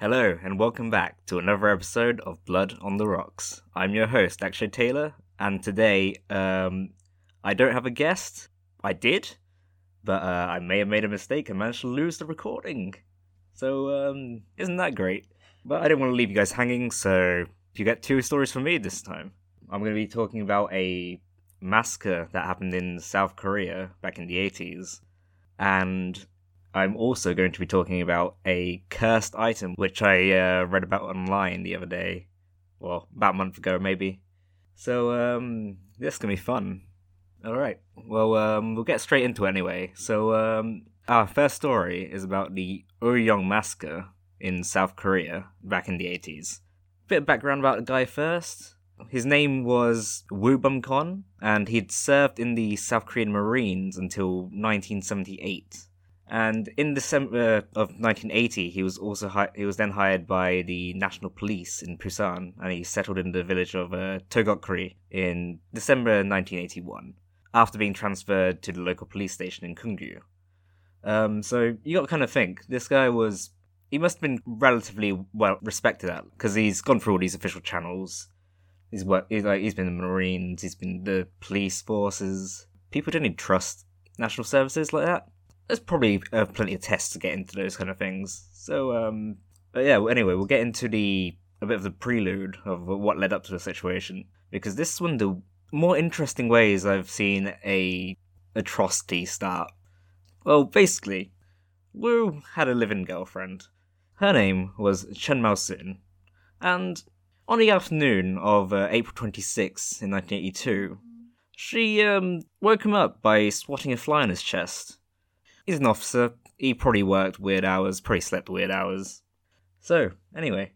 Hello, and welcome back to another episode of Blood on the Rocks. I'm your host, Akshay Taylor, and today um, I don't have a guest. I did, but uh, I may have made a mistake and managed to lose the recording. So, um, isn't that great? But I didn't want to leave you guys hanging, so you get two stories from me this time. I'm going to be talking about a massacre that happened in South Korea back in the 80s, and I'm also going to be talking about a cursed item which I uh, read about online the other day. Well, about a month ago, maybe. So, um, this to be fun. Alright, well, um, we'll get straight into it anyway. So, um, our first story is about the Uryong massacre in South Korea back in the 80s. Bit of background about the guy first. His name was Woo Bum Kon, and he'd served in the South Korean Marines until 1978. And in December of 1980, he was also hi- he was then hired by the National Police in Busan, and he settled in the village of uh, Togokri in December 1981, after being transferred to the local police station in Kungyu. Um, so you got to kind of think this guy was he must have been relatively well respected at because he's gone through all these official channels. He's worked. He's like he's been the Marines. He's been the police forces. People don't even trust national services like that. There's probably uh, plenty of tests to get into those kind of things. So, um, but yeah. Anyway, we'll get into the a bit of the prelude of what led up to the situation because this is one of the more interesting ways I've seen a atrocity start. Well, basically, Wu had a living girlfriend. Her name was Chen Mao Soon, and on the afternoon of uh, April 26, in 1982, she um, woke him up by swatting a fly on his chest. He's an officer. He probably worked weird hours, probably slept weird hours. So, anyway,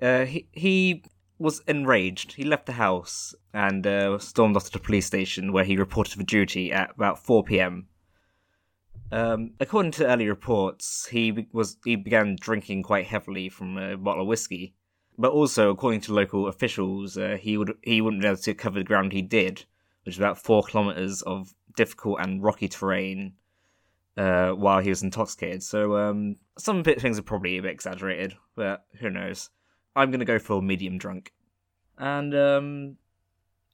uh, he, he was enraged. He left the house and uh, stormed off to the police station where he reported for duty at about 4 pm. Um, according to early reports, he was he began drinking quite heavily from a bottle of whiskey, but also according to local officials, uh, he would he wouldn't be able to cover the ground he did, which is about four kilometers of difficult and rocky terrain, uh, while he was intoxicated. So um, some bit things are probably a bit exaggerated, but who knows? I'm gonna go for medium drunk, and um,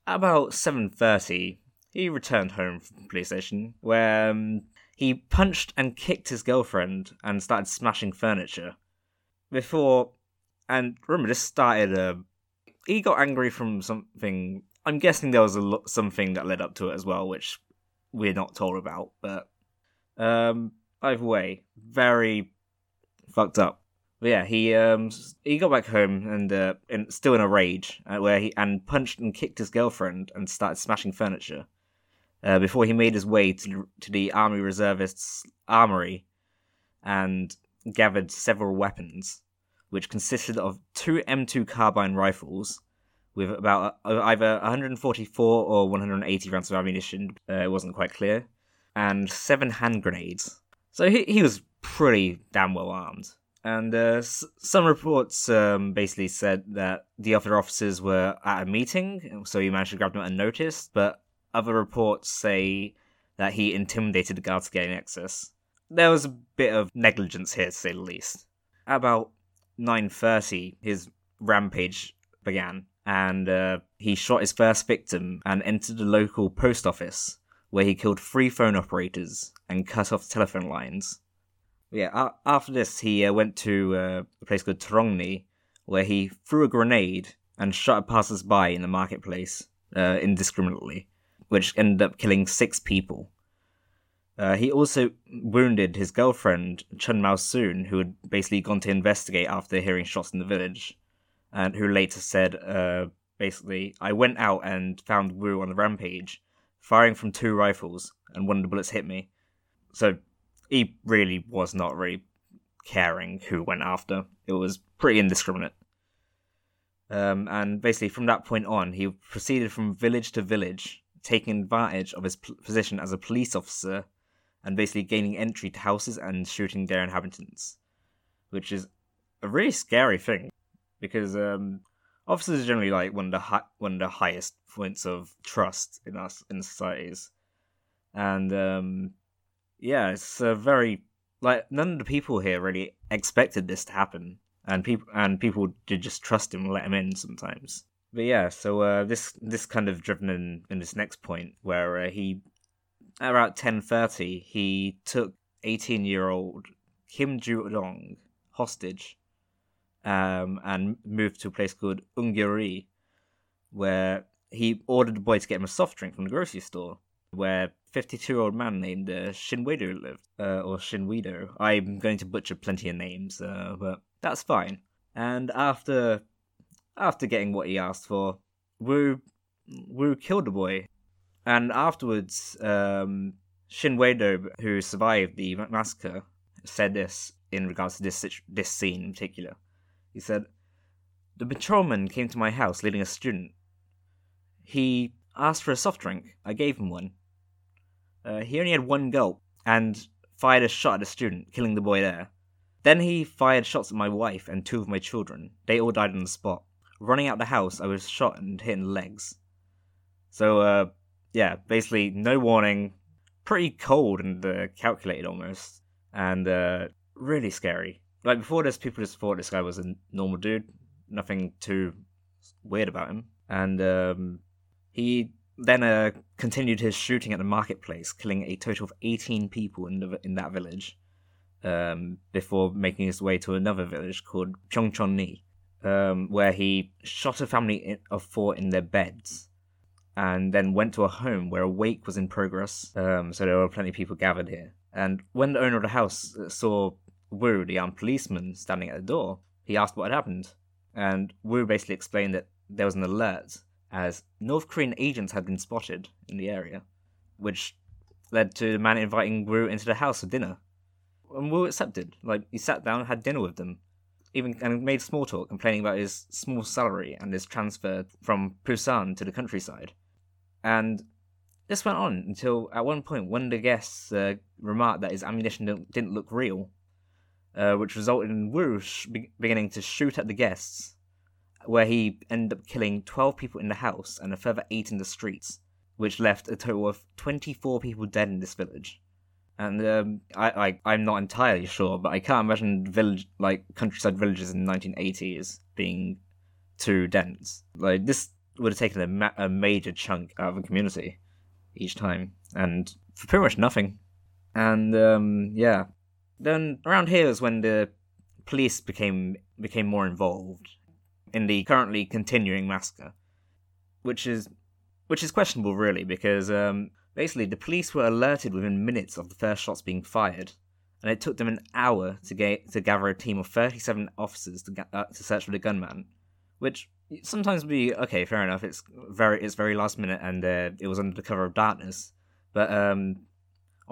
at about seven thirty, he returned home from the police station where. Um, he punched and kicked his girlfriend and started smashing furniture. Before, and remember, this started. Uh, he got angry from something. I'm guessing there was a lo- something that led up to it as well, which we're not told about. But um, either way, very fucked up. But yeah, he um he got back home and uh, in, still in a rage, uh, where he and punched and kicked his girlfriend and started smashing furniture uh, before he made his way to, to the Army Reservists' armory and gathered several weapons, which consisted of two M2 carbine rifles with about uh, either 144 or 180 rounds of ammunition, uh, it wasn't quite clear, and seven hand grenades. So he, he was pretty damn well armed. And uh, s- some reports um, basically said that the other officers were at a meeting, so he managed to grab them unnoticed, but other reports say that he intimidated the guards to gain access. There was a bit of negligence here, to say the least. At about 9.30, his rampage began, and uh, he shot his first victim and entered the local post office, where he killed three phone operators and cut off telephone lines. Yeah, after this, he uh, went to uh, a place called Trongni, where he threw a grenade and shot passers-by in the marketplace uh, indiscriminately which ended up killing six people. Uh, he also wounded his girlfriend, Chun Mao Soon, who had basically gone to investigate after hearing shots in the village, and who later said, uh, basically, I went out and found Wu on the rampage, firing from two rifles, and one of the bullets hit me. So he really was not really caring who went after. It was pretty indiscriminate. Um, and basically, from that point on, he proceeded from village to village, taking advantage of his p- position as a police officer and basically gaining entry to houses and shooting their inhabitants, which is a really scary thing because um, officers are generally like one of the hi- one of the highest points of trust in us in societies, and um, yeah, it's a very like none of the people here really expected this to happen. and people and people did just trust him and let him in sometimes. But yeah, so uh, this this kind of driven in, in this next point where uh, he at about ten thirty he took eighteen year old Kim Ju Dong hostage, um, and moved to a place called Ungyuri, where he ordered the boy to get him a soft drink from the grocery store, where 52 year old man named uh, Shinwedo lived, uh, or Shinwedo. I'm going to butcher plenty of names, uh, but that's fine. And after after getting what he asked for, Wu Wu killed the boy, and afterwards, um, Shinwedo, who survived the massacre, said this in regards to this this scene in particular. He said, "The patrolman came to my house leading a student. He asked for a soft drink. I gave him one. Uh, he only had one gulp and fired a shot at a student, killing the boy there. Then he fired shots at my wife and two of my children. They all died on the spot. Running out the house, I was shot and hit in the legs. So, uh, yeah, basically no warning, pretty cold and uh, calculated almost, and uh, really scary. Like before this, people just thought this guy was a normal dude, nothing too weird about him, and um, he then uh, continued his shooting at the marketplace, killing a total of 18 people in the, in that village, um, before making his way to another village called Pyeongchonni, um, where he shot a family of four in their beds, and then went to a home where a wake was in progress. Um, so there were plenty of people gathered here. And when the owner of the house saw Wu, the armed policeman, standing at the door, he asked what had happened. And Wu basically explained that there was an alert as North Korean agents had been spotted in the area, which led to the man inviting Wu into the house for dinner. And Wu accepted. Like, he sat down and had dinner with them, even and made small talk, complaining about his small salary and his transfer from Busan to the countryside. And this went on until at one point one of the guests uh, remarked that his ammunition didn't look real, uh, which resulted in Wu sh- beginning to shoot at the guests, where he ended up killing 12 people in the house and a further 8 in the streets, which left a total of 24 people dead in this village. And um, I, I, I'm not entirely sure, but I can't imagine village like countryside villages in the 1980s being too dense. Like this would have taken a, ma- a major chunk out of a community each time, and for pretty much nothing. And um, yeah, then around here is when the police became became more involved in the currently continuing massacre, which is which is questionable really because um, basically the police were alerted within minutes of the first shots being fired, and it took them an hour to get to gather a team of 37 officers to, uh, to search for the gunman, which sometimes be okay, fair enough. It's very it's very last minute and uh, it was under the cover of darkness, but um,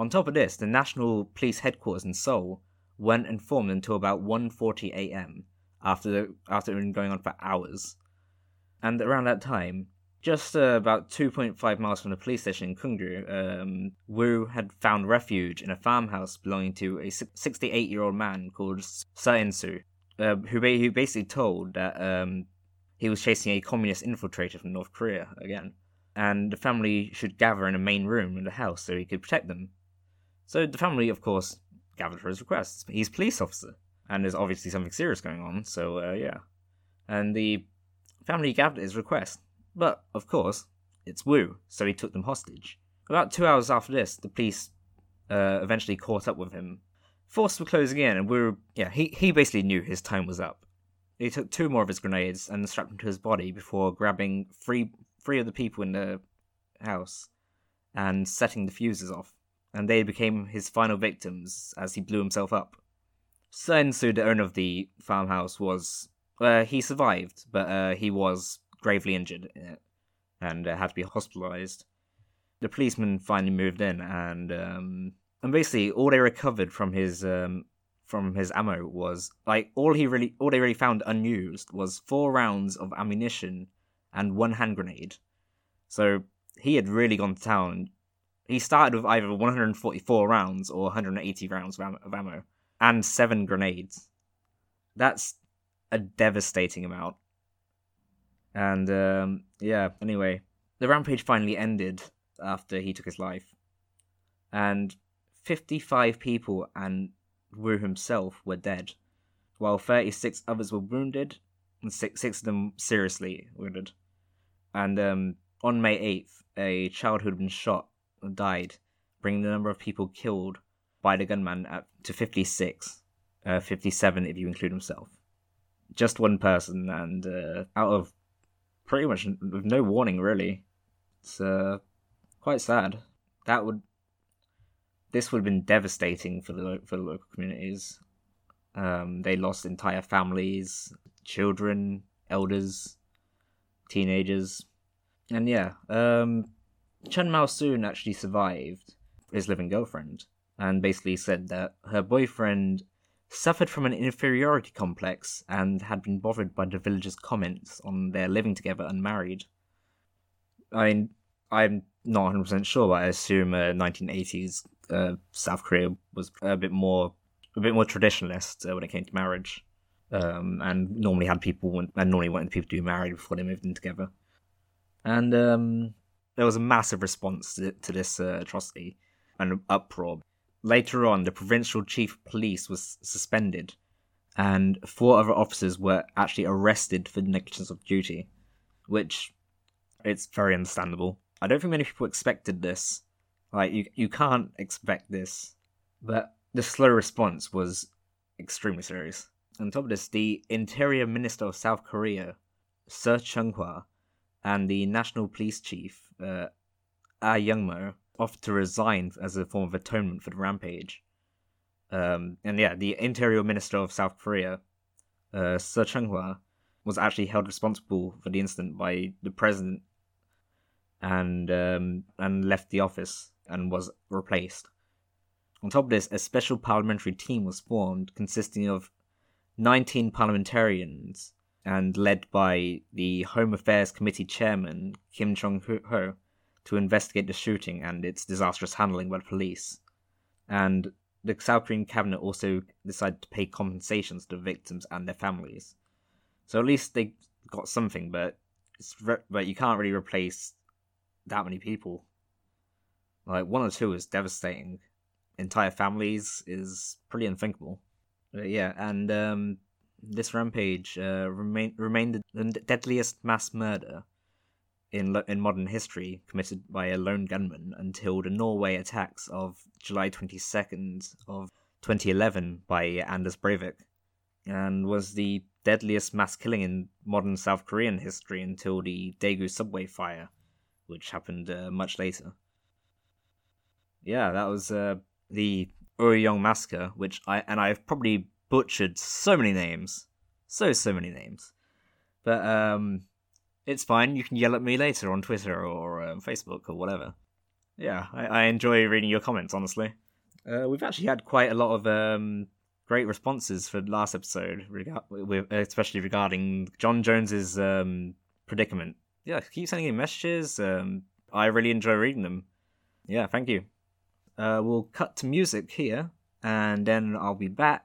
on top of this, the National Police Headquarters in Seoul weren't informed until about 1:40 a.m. after the, after it had been going on for hours. And around that time, just uh, about 2.5 miles from the police station in Kungju, um, Wu had found refuge in a farmhouse belonging to a 68 year old man called Sa-in-su, uh, who, who basically told that um, he was chasing a communist infiltrator from North Korea again, and the family should gather in a main room in the house so he could protect them. So the family, of course, gathered for his request. He's police officer, and there's obviously something serious going on, so uh, yeah. And the family gathered at his request, but of course, it's Wu, so he took them hostage. About two hours after this, the police uh, eventually caught up with him. Forced were closing in, and Wu, yeah, he, he basically knew his time was up. He took two more of his grenades and strapped them to his body before grabbing three three of the people in the house and setting the fuses off and they became his final victims as he blew himself up. Sensu, the owner of the farmhouse, was uh, he survived, but uh, he was gravely injured in it and uh, had to be hospitalized. The policeman finally moved in, and um, and basically all they recovered from his um, from his ammo was like all he really all they really found unused was four rounds of ammunition and one hand grenade. So he had really gone to town he started with either 144 rounds or 180 rounds of ammo, and seven grenades. That's a devastating amount. And um, yeah, anyway, the rampage finally ended after he took his life. And 55 people and Wu himself were dead, while 36 others were wounded, and six, six of them seriously wounded. And um, on May 8th, a child who had been shot died, bringing the number of people killed by the gunman at, to 56, uh, 57 if you include himself. Just one person, and uh, out of pretty much with no warning, really. It's uh, quite sad. That would this would have been devastating for the for the local communities. Um, they lost entire families, children, elders, teenagers, and yeah, um, Chen Mao Soon actually survived his living girlfriend, and basically said that her boyfriend suffered from an inferiority complex and had been bothered by the villagers' comments on their living together unmarried. I mean, I'm not 100% sure, but I assume uh, 1980s uh, South Korea was a bit more a bit more traditionalist uh, when it came to marriage, um, and normally had people and normally wanted people to be married before they moved in together. And um, there was a massive response to, to this uh, atrocity and uproar. Later on, the provincial chief of police was suspended, and four other officers were actually arrested for negligence of duty, which it's very understandable. I don't think many people expected this. Like you, you can't expect this, but the slow response was extremely serious. On top of this, the Interior Minister of South Korea, Seo Chung-hwa, and the National Police Chief, uh, Ah Young-mo, offered to resign as a form of atonement for the rampage. Um, and yeah, the Interior Minister of South Korea, uh, Seo Chung-hwa, was actually held responsible for the incident by the president and um, and left the office and was replaced. On top of this, a special parliamentary team was formed consisting of 19 parliamentarians and led by the Home Affairs Committee chairman Kim Jong Ho to investigate the shooting and its disastrous handling by the police. And the South Korean cabinet also decided to pay compensations to the victims and their families. So at least they got something, but re- but you can't really replace that many people. Like one or two is devastating. Entire families is pretty unthinkable. But yeah, and um, this rampage uh, remain, remained the deadliest mass murder in in modern history committed by a lone gunman until the Norway attacks of July 22nd of 2011 by Anders Breivik, and was the deadliest mass killing in modern South Korean history until the Daegu subway fire, which happened uh, much later. Yeah, that was uh, the Uryong massacre, which I and I've probably butchered so many names, so so many names, but um, it's fine. You can yell at me later on Twitter or um, Facebook or whatever. Yeah, I, I, enjoy reading your comments. Honestly, uh, we've actually had quite a lot of um, great responses for last episode, especially regarding John Jones's um, predicament. Yeah, keep sending in messages. Um, I really enjoy reading them. Yeah, thank you. Uh, we'll cut to music here, and then I'll be back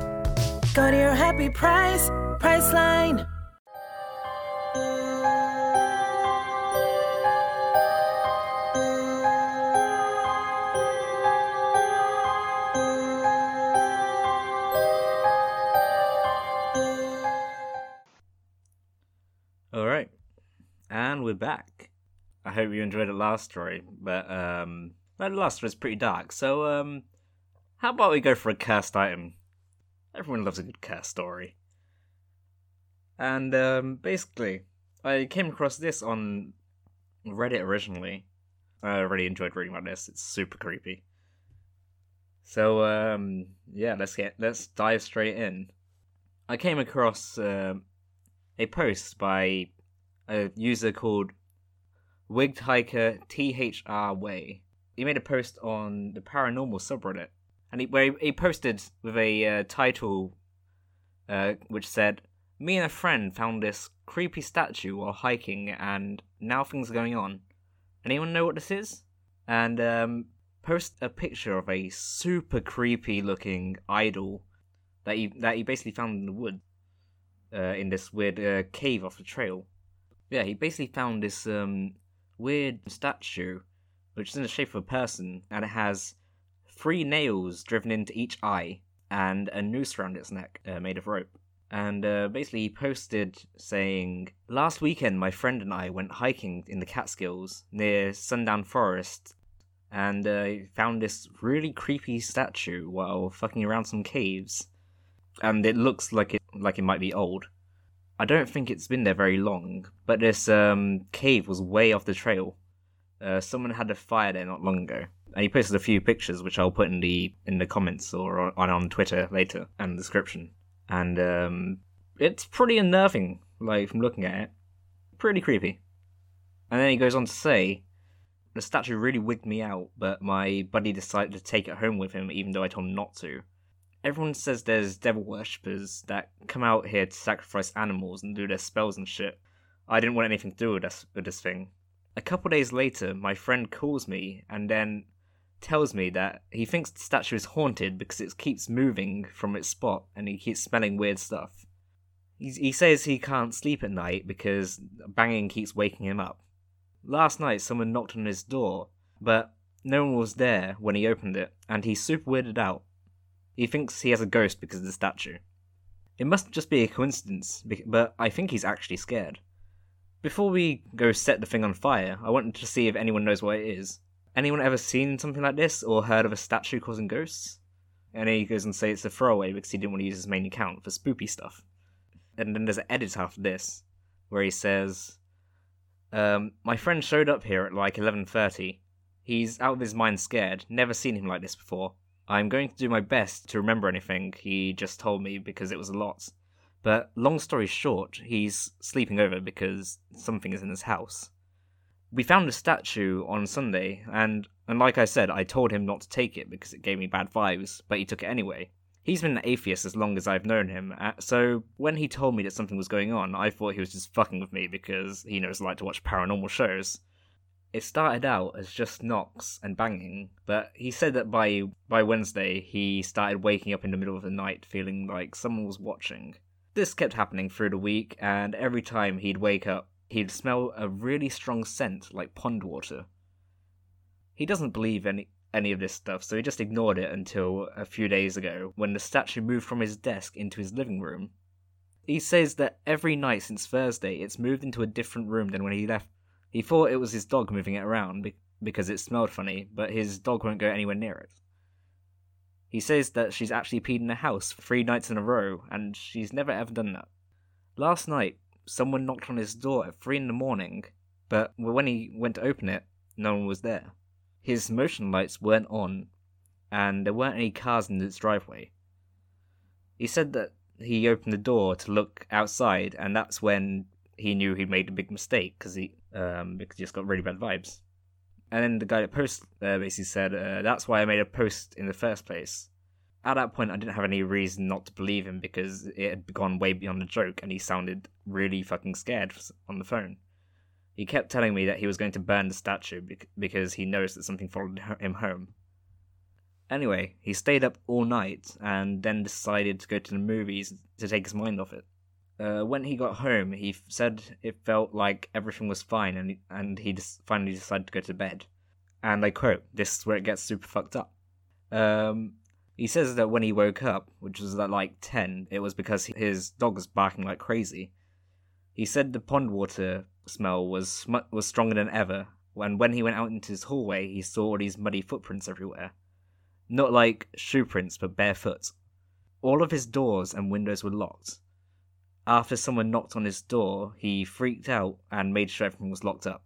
Go to your happy price, Priceline. All right, and we're back. I hope you enjoyed the last story, but um, that last was pretty dark. So, um, how about we go for a cursed item? Everyone loves a good cursed story. And um, basically, I came across this on Reddit originally. I really enjoyed reading about this. It's super creepy. So um, yeah, let's get let's dive straight in. I came across uh, a post by a user called Wicked Hiker THR Way, he made a post on the paranormal subreddit, and he where he, he posted with a uh, title uh, which said, "Me and a friend found this creepy statue while hiking, and now things are going on. Anyone know what this is?" And um, post a picture of a super creepy looking idol that he that he basically found in the wood, uh, in this weird uh, cave off the trail. Yeah, he basically found this um, weird statue, which is in the shape of a person, and it has three nails driven into each eye and a noose around its neck uh, made of rope. And uh, basically, he posted saying, Last weekend, my friend and I went hiking in the Catskills near Sundown Forest and uh, found this really creepy statue while fucking around some caves. And it looks like it like it might be old. I don't think it's been there very long, but this um, cave was way off the trail. Uh, someone had a fire there not long ago, and he posted a few pictures, which I'll put in the in the comments or on on Twitter later and the description. And um, it's pretty unnerving, like from looking at it, pretty creepy. And then he goes on to say, the statue really wigged me out, but my buddy decided to take it home with him, even though I told him not to everyone says there's devil worshippers that come out here to sacrifice animals and do their spells and shit. I didn't want anything to do with this, with this thing. A couple days later, my friend calls me and then tells me that he thinks the statue is haunted because it keeps moving from its spot and he keeps smelling weird stuff. He, he says he can't sleep at night because banging keeps waking him up. Last night, someone knocked on his door, but no one was there when he opened it, and he's super weirded out. He thinks he has a ghost because of the statue. It must just be a coincidence, but I think he's actually scared. Before we go set the thing on fire, I wanted to see if anyone knows what it is. Anyone ever seen something like this or heard of a statue causing ghosts? And he goes and says it's a throwaway because he didn't want to use his main account for spoopy stuff. And then there's an edit after this where he says, um, "My friend showed up here at like 11:30. He's out of his mind, scared. Never seen him like this before. I'm going to do my best to remember anything he just told me because it was a lot. But long story short, he's sleeping over because something is in his house. We found a statue on Sunday, and, and like I said, I told him not to take it because it gave me bad vibes, but he took it anyway. He's been an atheist as long as I've known him, uh, so when he told me that something was going on, I thought he was just fucking with me because he knows I like to watch paranormal shows it started out as just knocks and banging, but he said that by by Wednesday he started waking up in the middle of the night feeling like someone was watching. This kept happening through the week, and every time he'd wake up, he'd smell a really strong scent like pond water. He doesn't believe any any of this stuff, so he just ignored it until a few days ago when the statue moved from his desk into his living room. He says that every night since Thursday it's moved into a different room than when he left he thought it was his dog moving it around because it smelled funny, but his dog won't go anywhere near it. He says that she's actually peed in the house three nights in a row, and she's never ever done that. Last night, someone knocked on his door at three in the morning, but when he went to open it, no one was there. His motion lights weren't on, and there weren't any cars in his driveway. He said that he opened the door to look outside, and that's when he knew he'd made a big mistake because he um, because he just got really bad vibes. And then the guy that post uh, basically said, uh, "That's why I made a post in the first place." At that point, I didn't have any reason not to believe him because it had gone way beyond a joke, and he sounded really fucking scared on the phone. He kept telling me that he was going to burn the statue because he noticed that something followed him home. Anyway, he stayed up all night and then decided to go to the movies to take his mind off it. Uh, when he got home, he said it felt like everything was fine, and and he just finally decided to go to bed. And I quote: "This is where it gets super fucked up." Um, he says that when he woke up, which was at like ten, it was because his dog was barking like crazy. He said the pond water smell was was stronger than ever. When when he went out into his hallway, he saw all these muddy footprints everywhere, not like shoe prints, but barefoot. All of his doors and windows were locked after someone knocked on his door, he freaked out and made sure everything was locked up.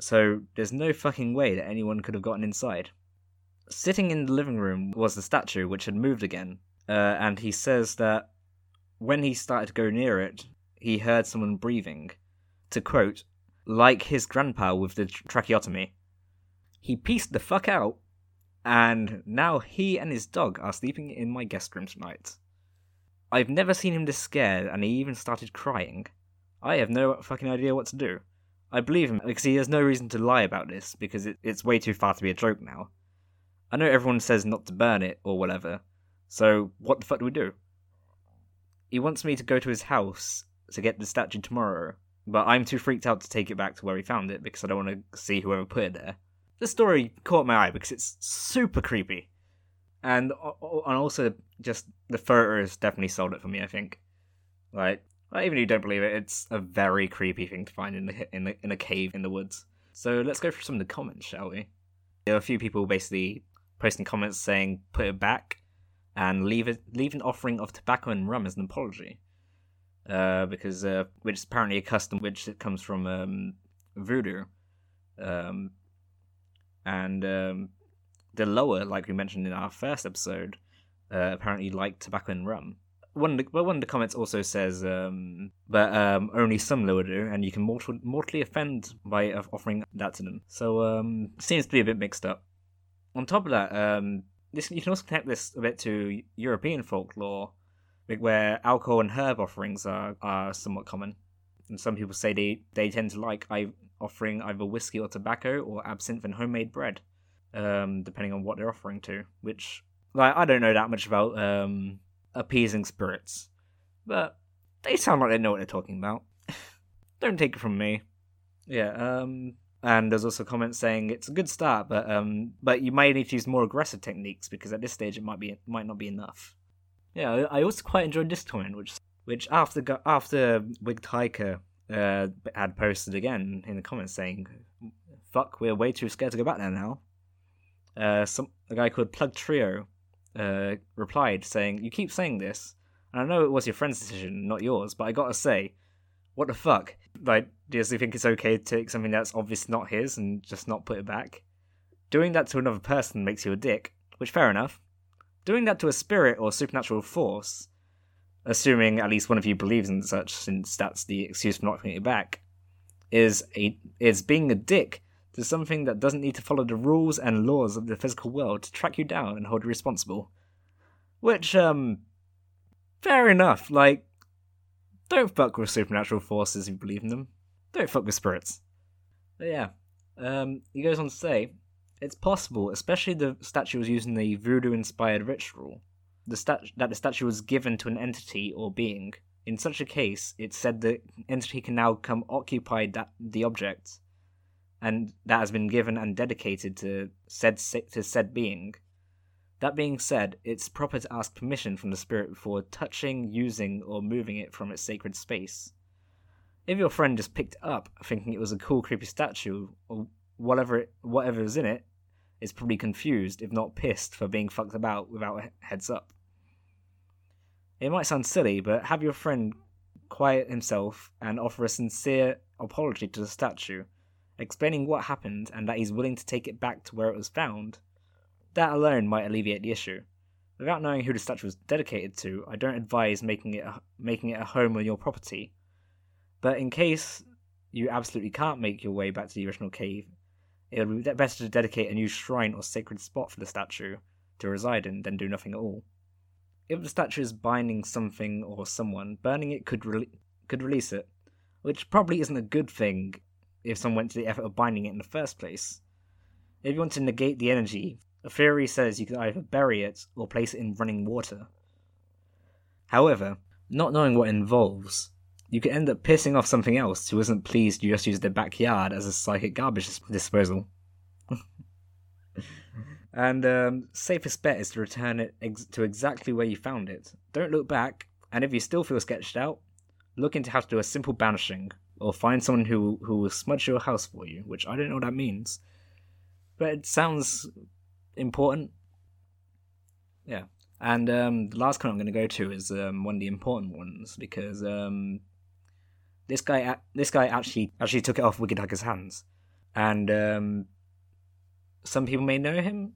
So there's no fucking way that anyone could have gotten inside. Sitting in the living room was the statue, which had moved again, uh, and he says that when he started to go near it, he heard someone breathing. To quote, like his grandpa with the tracheotomy. He pieced the fuck out, and now he and his dog are sleeping in my guest room tonight. I've never seen him this scared, and he even started crying. I have no fucking idea what to do. I believe him because he has no reason to lie about this because it, it's way too far to be a joke now. I know everyone says not to burn it or whatever, so what the fuck do we do? He wants me to go to his house to get the statue tomorrow, but I'm too freaked out to take it back to where he found it because I don't want to see whoever put it there. This story caught my eye because it's super creepy, and and also just the photos definitely sold it for me. I think, like even if you don't believe it, it's a very creepy thing to find in the in the, in a cave in the woods. So let's go through some of the comments, shall we? There are a few people basically posting comments saying put it back and leave it leave an offering of tobacco and rum as an apology. Uh, because uh, which is apparently a custom which it comes from um, voodoo, um, and um, the loa, like we mentioned in our first episode, uh, apparently like tobacco and rum. One of the, well, one of the comments also says, um, but um, only some loa do, and you can mortal, mortally offend by offering that to them. So um, seems to be a bit mixed up. On top of that, um, this you can also connect this a bit to European folklore, where alcohol and herb offerings are, are somewhat common. And some people say they, they tend to like offering either whiskey or tobacco or absinthe and homemade bread, um, depending on what they're offering to. Which, like, I don't know that much about um, appeasing spirits, but they sound like they know what they're talking about. don't take it from me. Yeah, um, and there's also comments saying it's a good start, but um, but you might need to use more aggressive techniques because at this stage it might be might not be enough. Yeah, I also quite enjoyed this comment, which which after after Hiker uh, had posted again in the comments saying, "Fuck, we're way too scared to go back there now." Uh, some a guy called Plug Trio uh, replied saying, "You keep saying this, and I know it was your friend's decision, not yours, but I gotta say, what the fuck? Like, does he think it's okay to take something that's obviously not his and just not put it back? Doing that to another person makes you a dick, which fair enough. Doing that to a spirit or supernatural force, assuming at least one of you believes in such, since that's the excuse for not putting it back, is a is being a dick to something that doesn't need to follow the rules and laws of the physical world to track you down and hold you responsible. Which, um, fair enough. Like, don't fuck with supernatural forces you believe in them. Don't fuck with spirits. But yeah, um, he goes on to say, it's possible, especially the statue was using the voodoo-inspired ritual, the stat- that the statue was given to an entity or being. In such a case, it's said the entity can now come occupy that, the object, and that has been given and dedicated to said to said being. That being said, it's proper to ask permission from the spirit before touching, using, or moving it from its sacred space. If your friend just picked it up thinking it was a cool, creepy statue, or whatever it, whatever is in it, is probably confused, if not pissed, for being fucked about without a heads up. It might sound silly, but have your friend quiet himself and offer a sincere apology to the statue, explaining what happened and that he's willing to take it back to where it was found that alone might alleviate the issue. Without knowing who the statue was dedicated to, I don't advise making it a, making it a home on your property. But in case you absolutely can't make your way back to the original cave, it would be better to dedicate a new shrine or sacred spot for the statue to reside in than do nothing at all. If the statue is binding something or someone, burning it could re- could release it, which probably isn't a good thing if someone went to the effort of binding it in the first place. If you want to negate the energy, a theory says you can either bury it or place it in running water. However, not knowing what involves, you could end up pissing off something else who isn't pleased you just used their backyard as a psychic garbage disposal. and um, safest bet is to return it ex- to exactly where you found it. Don't look back, and if you still feel sketched out, look into how to do a simple banishing, or find someone who who will smudge your house for you, which I don't know what that means. But it sounds important. Yeah. And um, the last comment I'm going to go to is um, one of the important ones because um, this guy this guy actually actually took it off Wicked Hiker's hands, and um, some people may know him.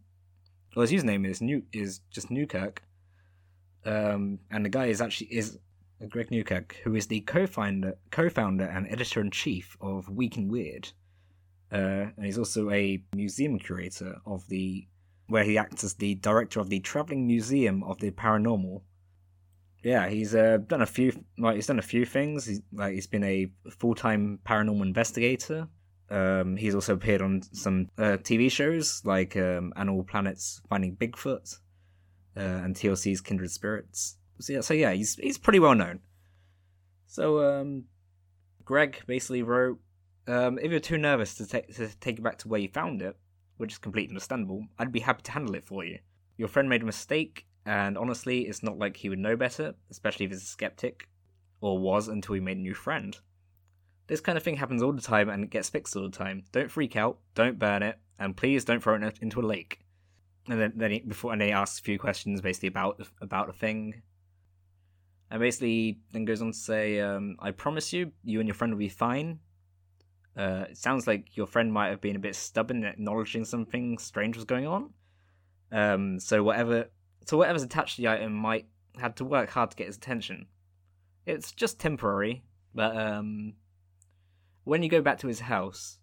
Well, his username is New is just Newkirk, um, and the guy is actually is Greg Newkirk, who is the co-founder co-founder and editor in chief of Week in Weird, uh, and he's also a museum curator of the where he acts as the director of the Travelling Museum of the Paranormal. yeah, he's uh, done a few like he's done a few things. He's like he's been a full time paranormal investigator. Um, he's also appeared on some uh, TV shows like um, Animal Planet's Finding Bigfoot uh, and TLC's Kindred Spirits. So yeah, so yeah, he's he's pretty well known. So um, Greg basically wrote, um, "If you're too nervous to take to take it back to where you found it, which is completely understandable, I'd be happy to handle it for you. Your friend made a mistake, and honestly, it's not like he would know better, especially if he's a skeptic, or was until he made a new friend." This kind of thing happens all the time and it gets fixed all the time. Don't freak out, don't burn it, and please don't throw it into a lake. And then, then he, before and then he asks a few questions basically about about the thing, and basically then goes on to say, um, "I promise you, you and your friend will be fine." Uh, it sounds like your friend might have been a bit stubborn in acknowledging something strange was going on. Um, so whatever, so whatever's attached to the item might had to work hard to get his attention. It's just temporary, but um, when you go back to his house,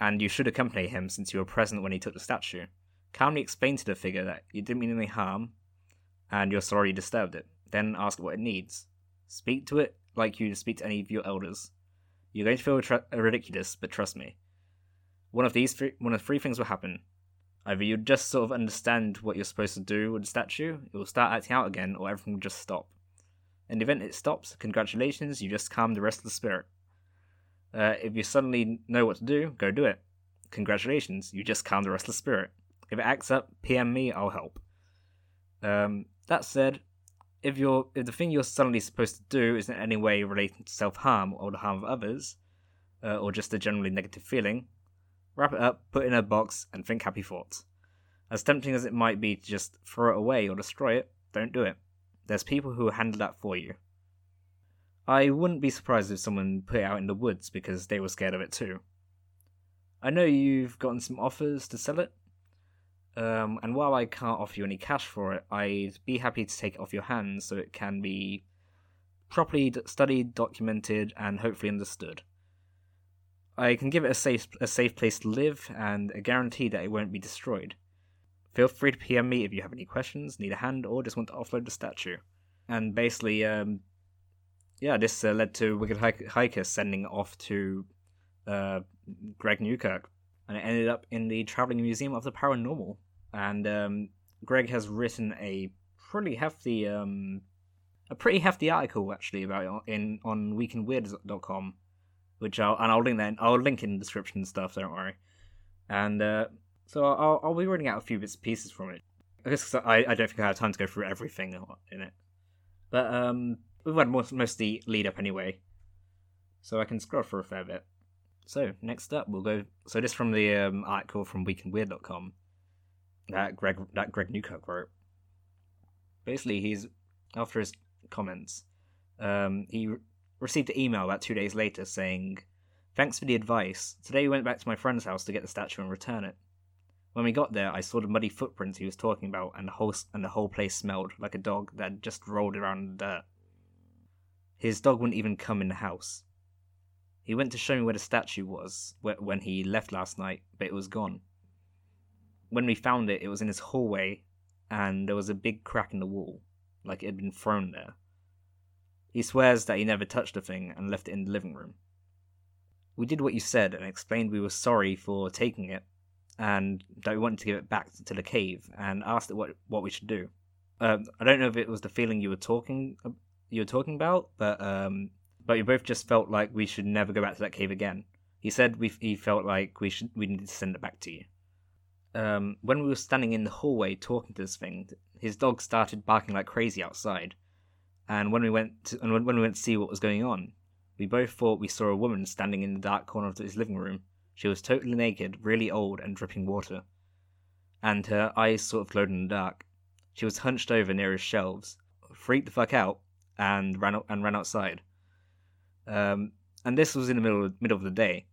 and you should accompany him since you were present when he took the statue, calmly explain to the figure that you didn't mean any harm, and you're sorry you disturbed it. Then ask what it needs. Speak to it like you speak to any of your elders. You're going to feel ridiculous, but trust me. One of these three, one of three things will happen. Either you just sort of understand what you're supposed to do with the statue, it will start acting out again, or everything will just stop. In the event it stops, congratulations, you just calmed the rest of the spirit. Uh, if you suddenly know what to do, go do it. Congratulations, you just calmed the rest of the spirit. If it acts up, PM me, I'll help. Um, that said, if you're if the thing you're suddenly supposed to do is in any way related to self harm or the harm of others, uh, or just a generally negative feeling, wrap it up, put it in a box, and think happy thoughts. As tempting as it might be to just throw it away or destroy it, don't do it. There's people who will handle that for you. I wouldn't be surprised if someone put it out in the woods because they were scared of it too. I know you've gotten some offers to sell it, um, and while I can't offer you any cash for it, I'd be happy to take it off your hands so it can be properly studied, documented, and hopefully understood. I can give it a safe a safe place to live and a guarantee that it won't be destroyed. Feel free to PM me if you have any questions, need a hand, or just want to offload the statue. And basically, um, yeah, this uh, led to Wicked Hiker sending off to uh, Greg Newkirk, and it ended up in the Traveling Museum of the Paranormal. And um, Greg has written a pretty hefty, um, a pretty hefty article actually about it in on weekinweird.com, which I'll and I'll link that. In, I'll link in the description and stuff. Don't worry. And uh, so I'll I'll be reading out a few bits and pieces from it. I guess I I don't think I have time to go through everything in it, but um we've had most, most the lead up anyway, so I can scroll for a fair bit. So next up, we'll go. So this from the um, article from weekinweird.com that Greg that Greg Newkirk wrote. Basically, he's after his comments, um, he re- received an email about two days later saying, "Thanks for the advice. Today we went back to my friend's house to get the statue and return it. When we got there, I saw the muddy footprints he was talking about, and the whole and the whole place smelled like a dog that had just rolled around in the dirt. His dog wouldn't even come in the house. He went to show me where the statue was when he left last night, but it was gone. When we found it, it was in his hallway, and there was a big crack in the wall, like it had been thrown there. He swears that he never touched the thing and left it in the living room. We did what you said and explained we were sorry for taking it, and that we wanted to give it back to the cave, and asked what what we should do. Um, I don't know if it was the feeling you were talking you were talking about, but um, but we both just felt like we should never go back to that cave again. He said we he felt like we should we needed to send it back to you. Um, when we were standing in the hallway talking to this thing, his dog started barking like crazy outside. And when we went to, and when we went to see what was going on, we both thought we saw a woman standing in the dark corner of his living room. She was totally naked, really old, and dripping water. And her eyes sort of glowed in the dark. She was hunched over near his shelves. Freaked the fuck out, and ran and ran outside. Um, and this was in the middle of, middle of the day.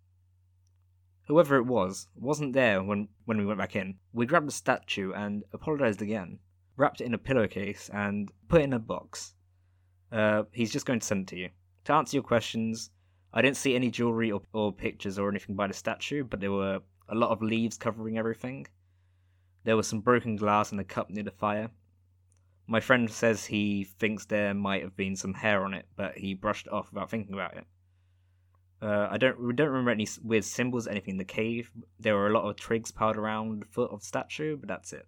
Whoever it was wasn't there when when we went back in. We grabbed the statue and apologized again, wrapped it in a pillowcase, and put it in a box. Uh, he's just going to send it to you. To answer your questions, I didn't see any jewelry or, or pictures or anything by the statue, but there were a lot of leaves covering everything. There was some broken glass and a cup near the fire. My friend says he thinks there might have been some hair on it, but he brushed it off without thinking about it. Uh, I don't we don't remember any weird symbols, anything in the cave. There were a lot of twigs piled around the foot of the statue, but that's it.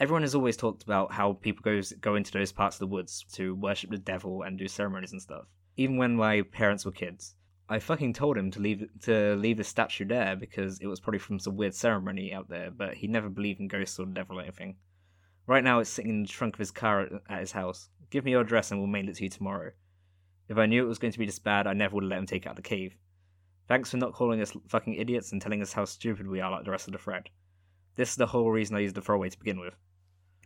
Everyone has always talked about how people goes go into those parts of the woods to worship the devil and do ceremonies and stuff. Even when my parents were kids, I fucking told him to leave to leave the statue there because it was probably from some weird ceremony out there, but he never believed in ghosts or the devil or anything. Right now, it's sitting in the trunk of his car at, at his house. Give me your address and we'll mail it to you tomorrow. If I knew it was going to be this bad, I never would have let him take out the cave. Thanks for not calling us fucking idiots and telling us how stupid we are like the rest of the thread. This is the whole reason I used the throwaway to begin with.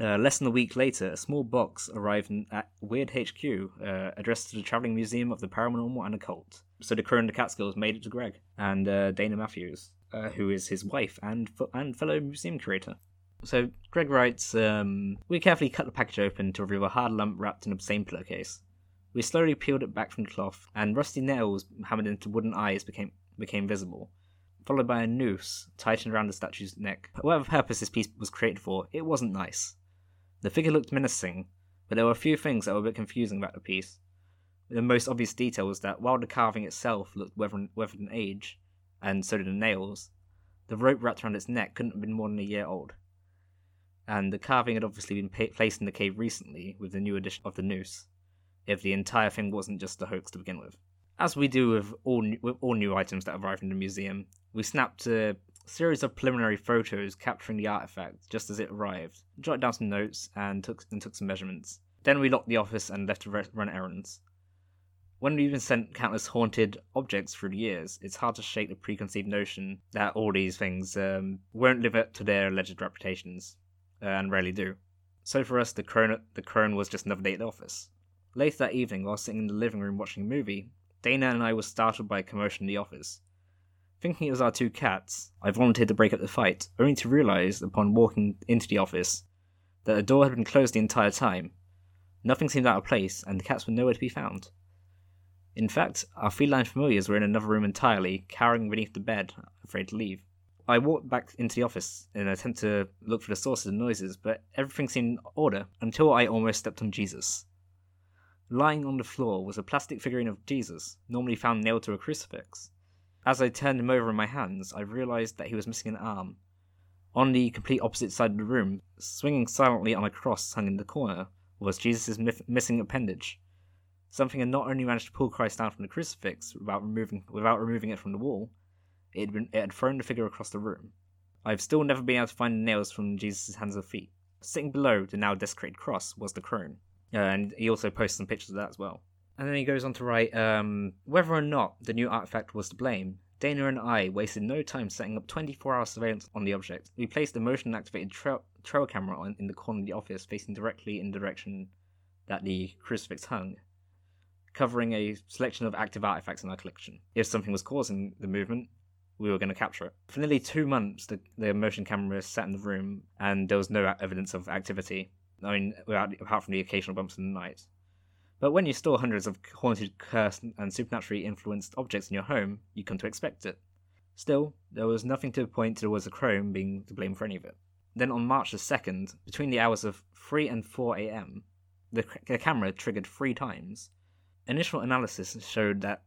Uh, less than a week later, a small box arrived at Weird HQ, uh, addressed to the Travelling Museum of the Paranormal and Occult. So the crew and the Catskills made it to Greg and uh, Dana Matthews, uh, who is his wife and and fellow museum curator. So Greg writes, um, "We carefully cut the package open to reveal a hard lump wrapped in a same pillowcase. We slowly peeled it back from the cloth, and rusty nails hammered into wooden eyes became became visible." Followed by a noose tightened around the statue's neck. Whatever purpose this piece was created for, it wasn't nice. The figure looked menacing, but there were a few things that were a bit confusing about the piece. The most obvious detail was that while the carving itself looked weathered, weathered in age, and so did the nails, the rope wrapped around its neck couldn't have been more than a year old. And the carving had obviously been pa- placed in the cave recently with the new addition of the noose, if the entire thing wasn't just a hoax to begin with. As we do with all new, with all new items that arrive in the museum, we snapped a series of preliminary photos capturing the artifact just as it arrived, jotted down some notes, and took and took some measurements. Then we locked the office and left to run errands. When we've been sent countless haunted objects through the years, it's hard to shake the preconceived notion that all these things um, won't live up to their alleged reputations, uh, and rarely do. So for us, the crone, the crone was just another day at the office. Later that evening, while sitting in the living room watching a movie, Dana and I were startled by a commotion in the office. Thinking it was our two cats, I volunteered to break up the fight, only to realise, upon walking into the office, that the door had been closed the entire time. Nothing seemed out of place, and the cats were nowhere to be found. In fact, our feline familiars were in another room entirely, cowering beneath the bed, afraid to leave. I walked back into the office in an attempt to look for the source of noises, but everything seemed in order until I almost stepped on Jesus. Lying on the floor was a plastic figurine of Jesus, normally found nailed to a crucifix. As I turned him over in my hands, I realized that he was missing an arm. On the complete opposite side of the room, swinging silently on a cross hung in the corner, was Jesus' missing appendage. Something had not only managed to pull Christ down from the crucifix without removing, without removing it from the wall, it had, been, it had thrown the figure across the room. I've still never been able to find the nails from Jesus' hands or feet. Sitting below the now desecrated cross was the crone, uh, and he also posts some pictures of that as well. And then he goes on to write um, whether or not the new artifact was to blame. Dana and I wasted no time setting up 24 hour surveillance on the object. We placed a motion activated trail, trail camera on, in the corner of the office facing directly in the direction that the crucifix hung, covering a selection of active artifacts in our collection. If something was causing the movement, we were going to capture it. For nearly two months, the, the motion camera sat in the room and there was no evidence of activity. I mean, without, apart from the occasional bumps in the night. But when you store hundreds of haunted, cursed, and supernaturally influenced objects in your home, you come to expect it. Still, there was nothing to point towards the crone being to blame for any of it. Then on March the 2nd, between the hours of 3 and 4 am, the, the camera triggered three times. Initial analysis showed that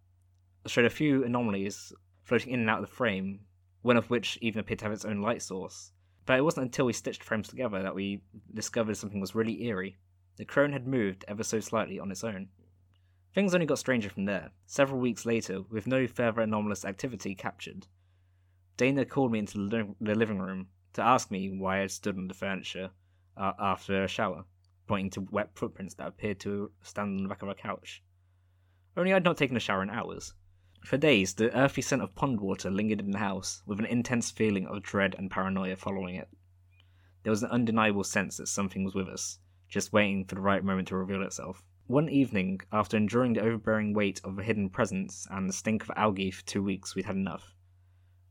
showed a few anomalies floating in and out of the frame, one of which even appeared to have its own light source. But it wasn't until we stitched frames together that we discovered something was really eerie. The crone had moved ever so slightly on its own. Things only got stranger from there. Several weeks later, with no further anomalous activity captured, Dana called me into the living room to ask me why I had stood on the furniture uh, after a shower, pointing to wet footprints that appeared to stand on the back of our couch. Only I'd not taken a shower in hours. For days, the earthy scent of pond water lingered in the house, with an intense feeling of dread and paranoia following it. There was an undeniable sense that something was with us, just waiting for the right moment to reveal itself. One evening, after enduring the overbearing weight of a hidden presence and the stink of algae for two weeks, we'd had enough.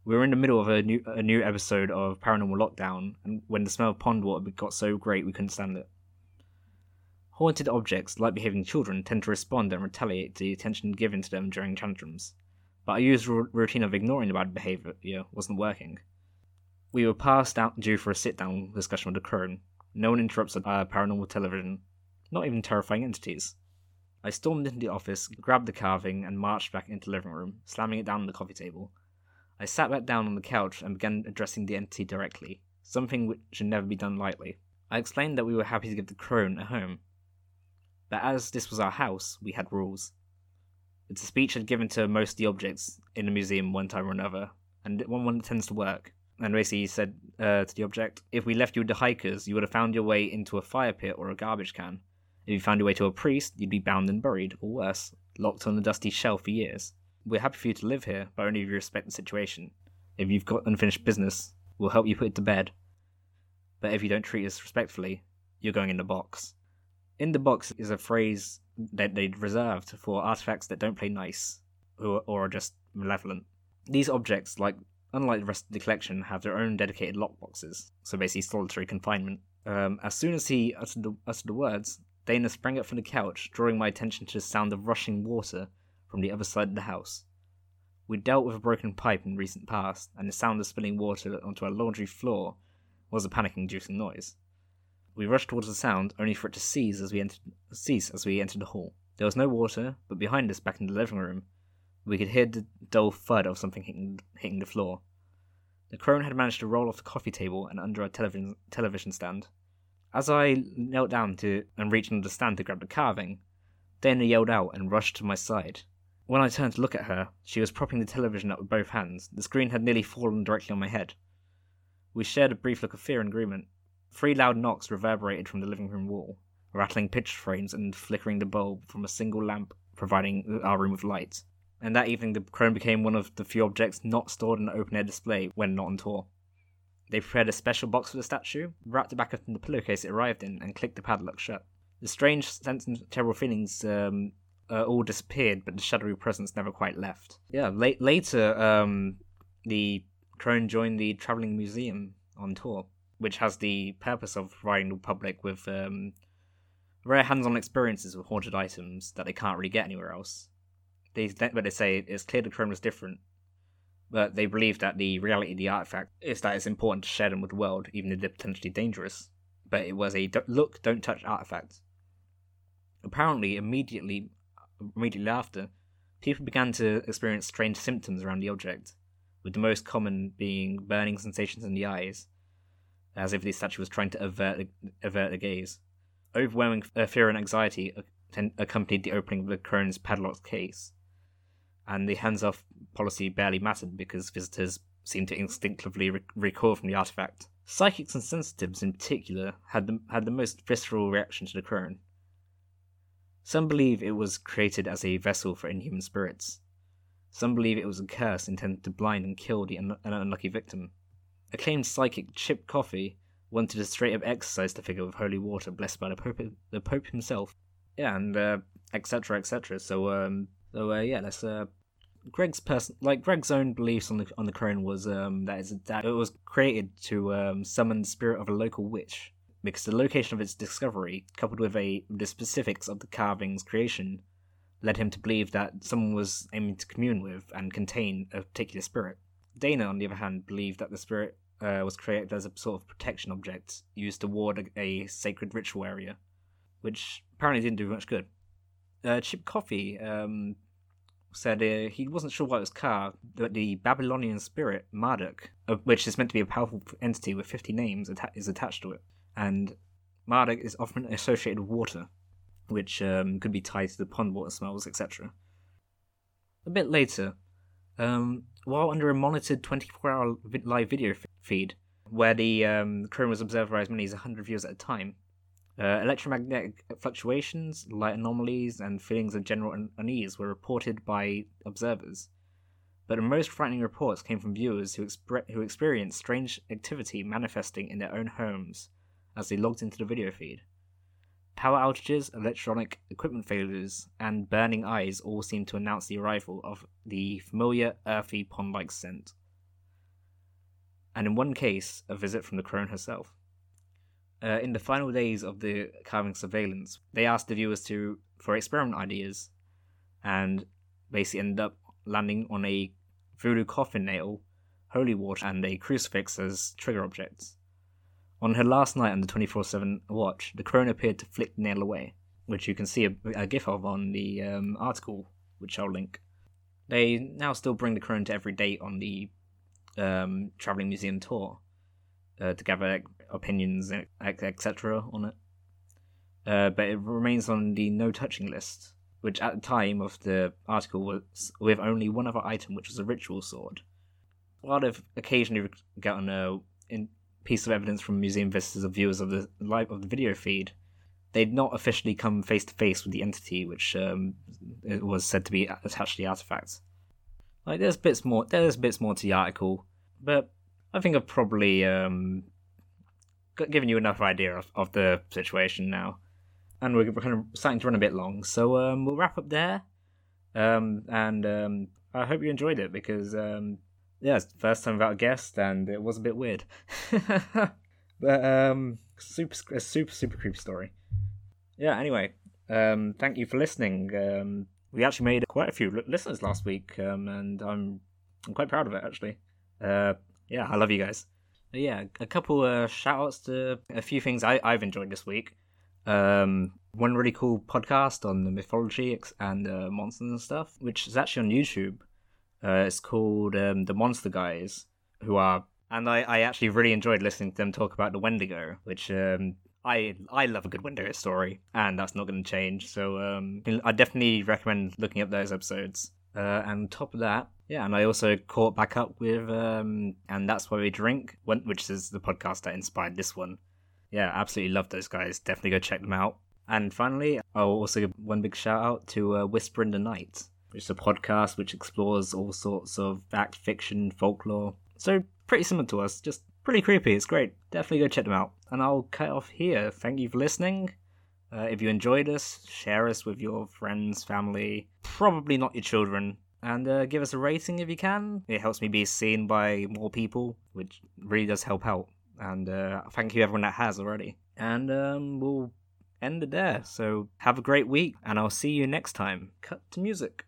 We were in the middle of a new, a new episode of Paranormal Lockdown, and when the smell of pond water got so great we couldn't stand it. Haunted objects, like behaving children, tend to respond and retaliate to the attention given to them during tantrums, but our usual routine of ignoring the bad behaviour wasn't working. We were passed out due for a sit down discussion with the crone, no one interrupts our paranormal television, not even terrifying entities. I stormed into the office, grabbed the carving, and marched back into the living room, slamming it down on the coffee table. I sat back down on the couch and began addressing the entity directly, something which should never be done lightly. I explained that we were happy to give the crone a home, but as this was our house, we had rules. It's a speech I'd given to most of the objects in the museum one time or another, and one one tends to work. And basically, he said uh, to the object, "If we left you with the hikers, you would have found your way into a fire pit or a garbage can. If you found your way to a priest, you'd be bound and buried, or worse, locked on a dusty shelf for years. We're happy for you to live here, but only if you respect the situation. If you've got unfinished business, we'll help you put it to bed. But if you don't treat us respectfully, you're going in the box." In the box is a phrase that they'd reserved for artifacts that don't play nice or, or are just malevolent. These objects, like unlike the rest of the collection, have their own dedicated lockboxes, so basically solitary confinement. Um, as soon as he uttered the, uttered the words, Dana sprang up from the couch, drawing my attention to the sound of rushing water from the other side of the house. We dealt with a broken pipe in recent past, and the sound of spilling water onto our laundry floor was a panic-inducing noise. We rushed towards the sound, only for it to cease as we entered, cease as we entered the hall. There was no water, but behind us, back in the living room, we could hear the dull thud of something hitting, hitting the floor. The crone had managed to roll off the coffee table and under a television, television stand. As I knelt down to and reached under the stand to grab the carving, Dana yelled out and rushed to my side. When I turned to look at her, she was propping the television up with both hands. The screen had nearly fallen directly on my head. We shared a brief look of fear and agreement, Three loud knocks reverberated from the living room wall, rattling picture frames and flickering the bulb from a single lamp providing our room with light. And that evening, the crone became one of the few objects not stored in an open air display when not on tour. They prepared a special box for the statue, wrapped it back up in the pillowcase it arrived in, and clicked the padlock shut. The strange sense and terrible feelings um, uh, all disappeared, but the shadowy presence never quite left. Yeah, la- later, um, the crone joined the traveling museum on tour which has the purpose of providing the public with um, rare hands-on experiences with haunted items that they can't really get anywhere else. They, but they say it's clear the crone is different, but they believe that the reality of the artifact is that it's important to share them with the world, even if they're potentially dangerous. But it was a look, don't touch artifact. Apparently, immediately, immediately after, people began to experience strange symptoms around the object, with the most common being burning sensations in the eyes, as if the statue was trying to avert avert the gaze. Overwhelming uh, fear and anxiety accompanied the opening of the crone's padlocked case, and the hands-off policy barely mattered because visitors seemed to instinctively re- recoil from the artifact. Psychics and sensitives, in particular, had the, had the most visceral reaction to the crone. Some believe it was created as a vessel for inhuman spirits. Some believe it was a curse intended to blind and kill the un- an unlucky victim acclaimed psychic Chip Coffey wanted a straight up exercise to figure with holy water blessed by the Pope, the Pope himself. Yeah, and etc. Uh, etc. Et so, um, so uh, yeah, that's uh, Greg's person, like Greg's own beliefs on the on the crone was um that is that it was created to um, summon the spirit of a local witch because the location of its discovery, coupled with a the specifics of the carving's creation, led him to believe that someone was aiming to commune with and contain a particular spirit. Dana, on the other hand, believed that the spirit uh, was created as a sort of protection object used to ward a, a sacred ritual area, which apparently didn't do much good. Uh, Chip Coffey um, said uh, he wasn't sure why it was Car, but the Babylonian spirit, Marduk, which is meant to be a powerful entity with 50 names, atta- is attached to it. And Marduk is often associated with water, which um, could be tied to the pond water smells, etc. A bit later, um, while under a monitored 24-hour live video feed, where the um, was observed by as many as 100 viewers at a time. Uh, electromagnetic fluctuations, light anomalies, and feelings of general un- unease were reported by observers. But the most frightening reports came from viewers who, who experienced strange activity manifesting in their own homes as they logged into the video feed. Power outages, electronic equipment failures, and burning eyes all seemed to announce the arrival of the familiar earthy pond like scent. And in one case, a visit from the crone herself. Uh, in the final days of the carving surveillance, they asked the viewers to for experiment ideas, and basically ended up landing on a voodoo coffin nail, holy water, and a crucifix as trigger objects. On her last night on the 24 7 watch, the crone appeared to flick the nail away, which you can see a, a gif of on the um, article, which I'll link. They now still bring the Crone to every date on the um, traveling museum tour uh, to gather opinions, etc., on it. Uh, but it remains on the no touching list, which at the time of the article was with only one other item, which was a ritual sword. While they've occasionally gotten a in, piece of evidence from museum visitors or viewers of the live of the video feed, they'd not officially come face to face with the entity which um, was said to be attached to the artifacts. Like there's bits more, there's bits more to the article, but I think I've probably um, given you enough idea of, of the situation now, and we're kind of starting to run a bit long, so um, we'll wrap up there. Um, and um, I hope you enjoyed it because um, yeah, it's the first time without a guest, and it was a bit weird. but um, super, a super, super creepy story. Yeah. Anyway, um, thank you for listening. Um, we actually made quite a few listeners last week, um, and I'm I'm quite proud of it actually. Uh, yeah, I love you guys. But yeah, a couple uh, shout outs to a few things I, I've enjoyed this week. Um, one really cool podcast on the mythology and uh, monsters and stuff, which is actually on YouTube. Uh, it's called um, The Monster Guys, who are, and I, I actually really enjoyed listening to them talk about the Wendigo, which um, I I love a good Wendigo story, and that's not going to change. So um, I definitely recommend looking up those episodes. Uh, and top of that, yeah, and I also caught back up with, um, and that's why we drink, which is the podcast that inspired this one. Yeah, absolutely love those guys. Definitely go check them out. And finally, I'll also give one big shout out to uh, Whisper in the Night, which is a podcast which explores all sorts of fact, fiction, folklore. So pretty similar to us, just pretty creepy. It's great. Definitely go check them out. And I'll cut off here. Thank you for listening. Uh, if you enjoyed us, share us with your friends, family, probably not your children, and uh, give us a rating if you can. It helps me be seen by more people, which really does help out. And uh, thank you everyone that has already. And um, we'll end it there. So have a great week, and I'll see you next time. Cut to music.